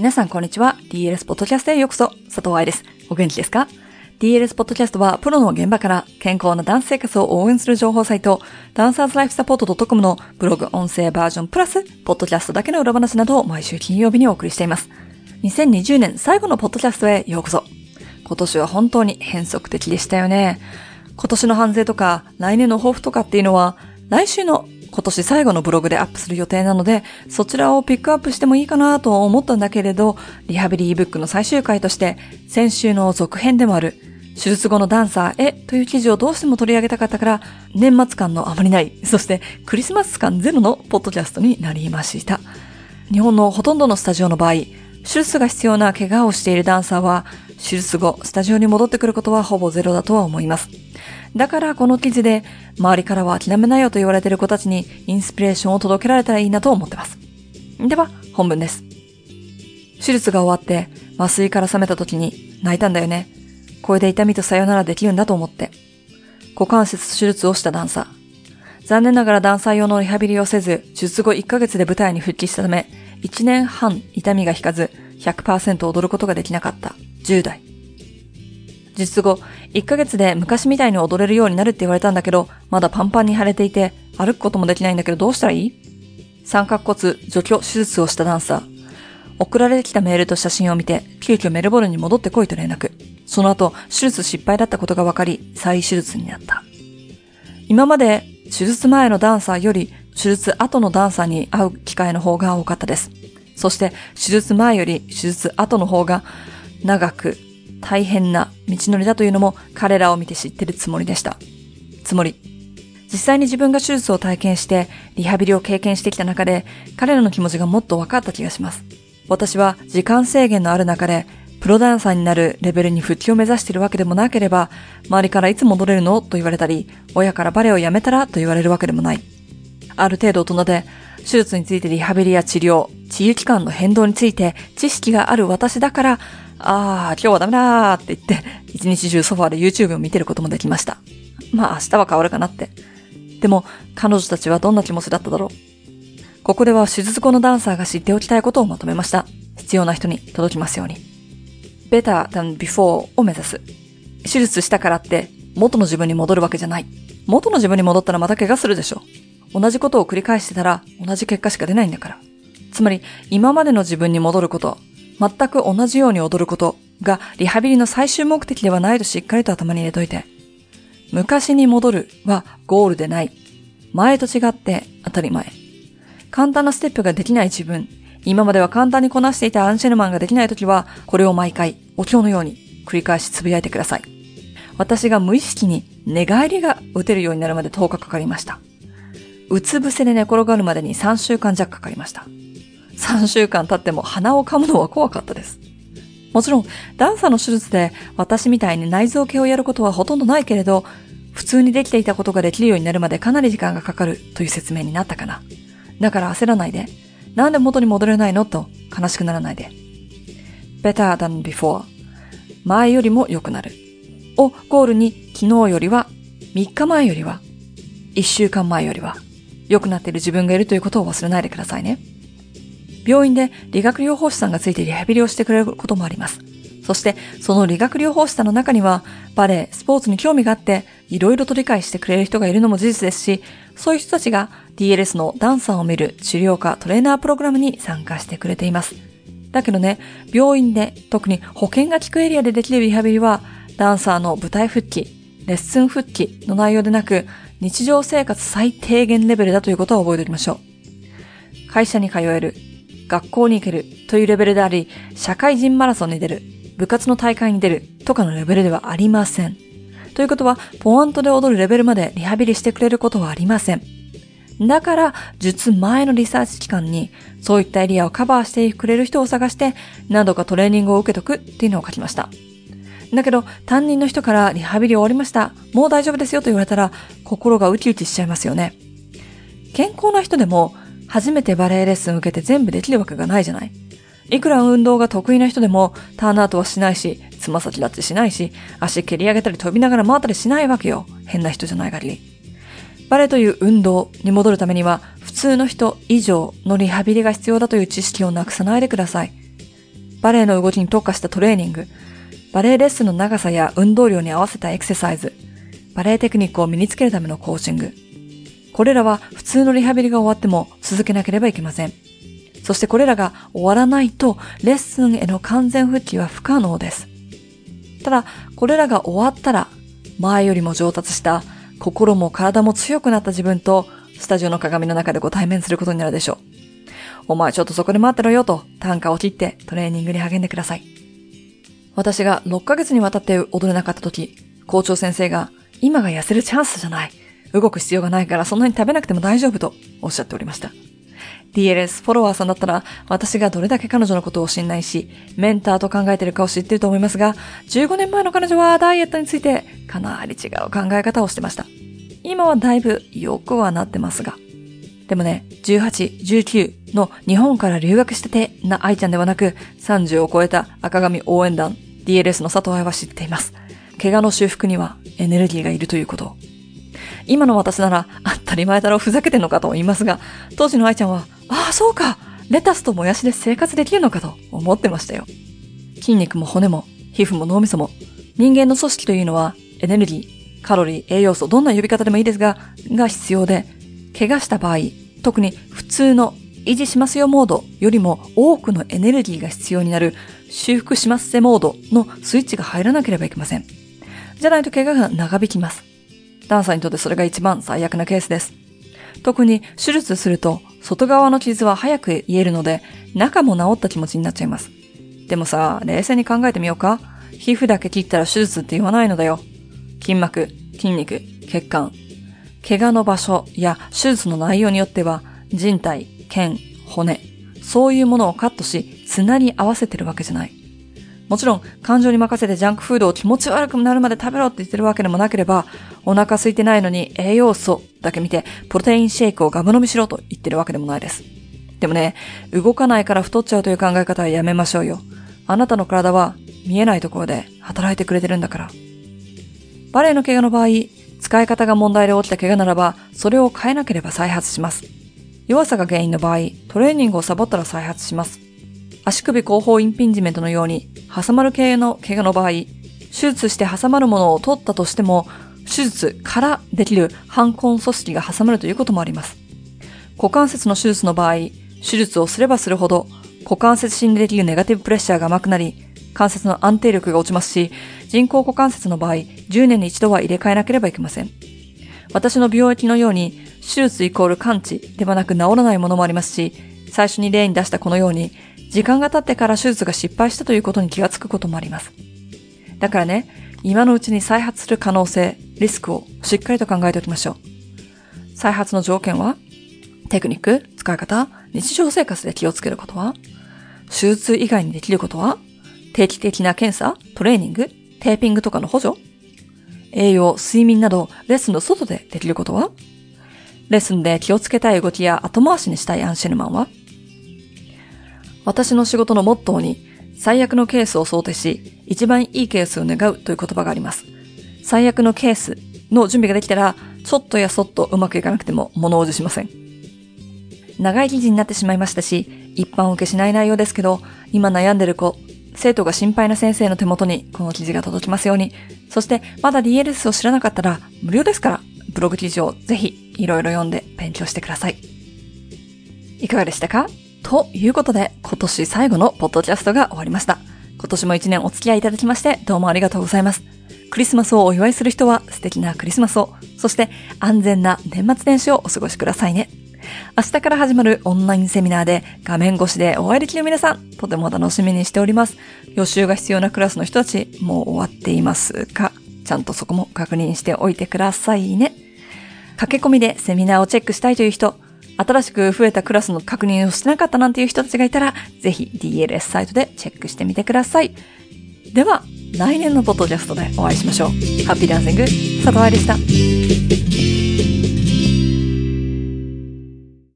皆さんこんにちは。DLS ポッドキャストへようこそ。佐藤愛です。お元気ですか？DLS ポッドキャストはプロの現場から健康なダンス生活を応援する情報サイト、ダンサーズライフサポート .com のブログ音声バージョンプラス、ポッドキャストだけの裏話などを毎週金曜日にお送りしています。2020年最後のポッドキャストへようこそ。今年は本当に変則的でしたよね。今年の反省とか、来年の抱負とかっていうのは、来週の今年最後のブログでアップする予定なので、そちらをピックアップしてもいいかなと思ったんだけれど、リハビリ ebook の最終回として、先週の続編でもある、手術後のダンサーへという記事をどうしても取り上げたかったから、年末感のあまりない、そしてクリスマス感ゼロのポッドキャストになりました。日本のほとんどのスタジオの場合、手術が必要な怪我をしているダンサーは、手術後、スタジオに戻ってくることはほぼゼロだとは思います。だからこの記事で、周りからは諦めないよと言われている子たちにインスピレーションを届けられたらいいなと思ってます。では、本文です。手術が終わって、麻酔から覚めた時に泣いたんだよね。これで痛みとさよならできるんだと思って。股関節手術をしたダンサー。残念ながらダンサー用のリハビリをせず、術後1ヶ月で舞台に復帰したため、1年半痛みが引かず、100%踊ることができなかった10代。術後、1ヶ月で昔みたいに踊れるようになるって言われたんだけど、まだパンパンに腫れていて、歩くこともできないんだけどどうしたらいい？三角骨除去手術をしたダンサー。送られてきたメールと写真を見て、急遽メルボルンに戻ってこいと連絡。その後、手術失敗だったことが分かり、再手術になった。今まで、手術前のダンサーより、手術後のダンサーに会う機会の方が多かったです。そして、手術前より手術後の方が、長く、大変な道のりだというのも彼らを見て知ってるつもりでした。つもり。実際に自分が手術を体験してリハビリを経験してきた中で彼らの気持ちがもっと分かった気がします。私は時間制限のある中でプロダンサーになるレベルに復帰を目指しているわけでもなければ、周りからいつ戻れるの？と言われたり、親からバレエをやめたら？と言われるわけでもない。ある程度大人で、手術についてリハビリや治療、治癒期間の変動について知識がある私だから、ああ、今日はダメだーって言って、一日中ソファーで YouTube を見てることもできました。まあ明日は変わるかなって。でも、彼女たちはどんな気持ちだっただろう。ここでは手術後のダンサーが知っておきたいことをまとめました。必要な人に届きますように。better than before を目指す。手術したからって元の自分に戻るわけじゃない。元の自分に戻ったらまた怪我するでしょ。同じことを繰り返してたら同じ結果しか出ないんだから。つまり、今までの自分に戻ること、全く同じように踊ることがリハビリの最終目的ではないとしっかりと頭に入れといて。昔に戻るはゴールでない。前と違って当たり前。簡単なステップができない自分。今までは簡単にこなしていたアンシェルマンができないときは、これを毎回、お経のように繰り返しつぶやいてください。私が無意識に寝返りが打てるようになるまで10日かかりました。うつ伏せで寝転がるまでに3週間弱かかりました。3週間経っても鼻を噛むのは怖かったです。もちろん、ダンサーの手術で私みたいに内臓系をやることはほとんどないけれど、普通にできていたことができるようになるまでかなり時間がかかるという説明になったかな。だから焦らないで、なんで元に戻れないの？と悲しくならないで。better than before 前よりも良くなる。をゴールに昨日よりは、3日前よりは、1週間前よりは、良くなっている自分がいるということを忘れないでくださいね。病院で理学療法士さんがついてリハビリをしてくれることもあります。そして、その理学療法士さんの中には、バレエ、スポーツに興味があって、いろいろと理解してくれる人がいるのも事実ですし、そういう人たちが DLS のダンサーを見る治療科トレーナープログラムに参加してくれています。だけどね、病院で、特に保険が効くエリアでできるリハビリは、ダンサーの舞台復帰、レッスン復帰の内容でなく、日常生活最低限レベルだということを覚えておきましょう。会社に通える、学校に行けるというレベルであり、社会人マラソンに出る、部活の大会に出るとかのレベルではありません。ということは、ポワントで踊るレベルまでリハビリしてくれることはありません。だから、術前のリサーチ期間に、そういったエリアをカバーしてくれる人を探して、何度かトレーニングを受けとくっていうのを書きました。だけど、担任の人からリハビリ終わりました。もう大丈夫ですよと言われたら、心がウキウキしちゃいますよね。健康な人でも、初めてバレエレッスン受けて全部できるわけがないじゃない。いくら運動が得意な人でも、ターンアウトはしないし、つま先立ちしないし、足蹴り上げたり飛びながら回ったりしないわけよ。変な人じゃない限り。バレエという運動に戻るためには、普通の人以上のリハビリが必要だという知識をなくさないでください。バレエの動きに特化したトレーニング、バレエレッスンの長さや運動量に合わせたエクササイズ、バレエテクニックを身につけるためのコーチング。これらは普通のリハビリが終わっても続けなければいけません。そしてこれらが終わらないとレッスンへの完全復帰は不可能です。ただ、これらが終わったら前よりも上達した心も体も強くなった自分とスタジオの鏡の中でご対面することになるでしょう。お前ちょっとそこで待ってろよと単価を切ってトレーニングに励んでください。私が6ヶ月にわたって踊れなかった時、校長先生が今が痩せるチャンスじゃない。動く必要がないからそんなに食べなくても大丈夫とおっしゃっておりました。DLS フォロワーさんだったら私がどれだけ彼女のことを信頼し、メンターと考えているかを知っていると思いますが、15年前の彼女はダイエットについてかなり違う考え方をしてました。今はだいぶ良くはなってますが。でもね、18、19の日本から留学しててな愛ちゃんではなく、30を超えた赤髪応援団 DLS の佐藤愛は知っています。怪我の修復にはエネルギーがいるということ。今の私なら当たり前だろふざけてんのかと言いますが、当時の愛ちゃんは、ああ、そうかレタスともやしで生活できるのかと思ってましたよ。筋肉も骨も皮膚も脳みそも人間の組織というのはエネルギー、カロリー、栄養素、どんな呼び方でもいいですが、が必要で、怪我した場合、特に普通の維持しますよモードよりも多くのエネルギーが必要になる修復しますせモードのスイッチが入らなければいけません。じゃないと怪我が長引きます。ダンサーにとってそれが一番最悪なケースです。特に手術すると外側の傷は早く癒えるので中も治った気持ちになっちゃいます。でもさ、冷静に考えてみようか。皮膚だけ切ったら手術って言わないのだよ。筋膜、筋肉、血管。怪我の場所や手術の内容によっては人体、腱、骨、そういうものをカットし、綱に合わせてるわけじゃない。もちろん、感情に任せてジャンクフードを気持ち悪くなるまで食べろって言ってるわけでもなければ、お腹空いてないのに栄養素だけ見て、プロテインシェイクをガブ飲みしろと言ってるわけでもないです。でもね、動かないから太っちゃうという考え方はやめましょうよ。あなたの体は見えないところで働いてくれてるんだから。バレエの怪我の場合、使い方が問題で起きた怪我ならば、それを変えなければ再発します。弱さが原因の場合、トレーニングをサボったら再発します。足首後方インピンジメントのように、挟まる系の怪我の場合、手術して挟まるものを取ったとしても、手術からできる反根組織が挟まるということもあります。股関節の手術の場合、手術をすればするほど、股関節心理的ネガティブプレッシャーが甘くなり、関節の安定力が落ちますし、人工股関節の場合、10年に一度は入れ替えなければいけません。私の病気のように、手術イコール完治ではなく治らないものもありますし、最初に例に出したこのように、時間が経ってから手術が失敗したということに気がつくこともあります。だからね、今のうちに再発する可能性、リスクをしっかりと考えておきましょう。再発の条件はテクニック、使い方、日常生活で気をつけることは手術以外にできることは定期的な検査、トレーニング、テーピングとかの補助？栄養、睡眠などレッスンの外でできることは？レッスンで気をつけたい動きや後回しにしたいアンシェルマンは？私の仕事のモットーに最悪のケースを想定し、一番いいケースを願うという言葉があります。最悪のケースの準備ができたら、ちょっとやそっとうまくいかなくても物おじしません。長い記事になってしまいましたし、一般受けしない内容ですけど、今悩んでる子、生徒が心配な先生の手元にこの記事が届きますように。そして、まだ DLS を知らなかったら無料ですから、ブログ記事をぜひいろいろ読んで勉強してください。いかがでしたか？ということで、今年最後のポッドキャストが終わりました。今年も一年お付き合いいただきまして、どうもありがとうございます。クリスマスをお祝いする人は素敵なクリスマスを、そして安全な年末年始をお過ごしくださいね。明日から始まるオンラインセミナーで画面越しでお会いできる皆さん、とても楽しみにしております。予習が必要なクラスの人たち、もう終わっていますかちゃんとそこも確認しておいてくださいね。駆け込みでセミナーをチェックしたいという人、新しく増えたクラスの確認をしてなかったなんていう人たちがいたら、ぜひ DLS サイトでチェックしてみてください。では、来年のポッドキャストでお会いしましょう。ハッピーダンシング、佐藤愛でした。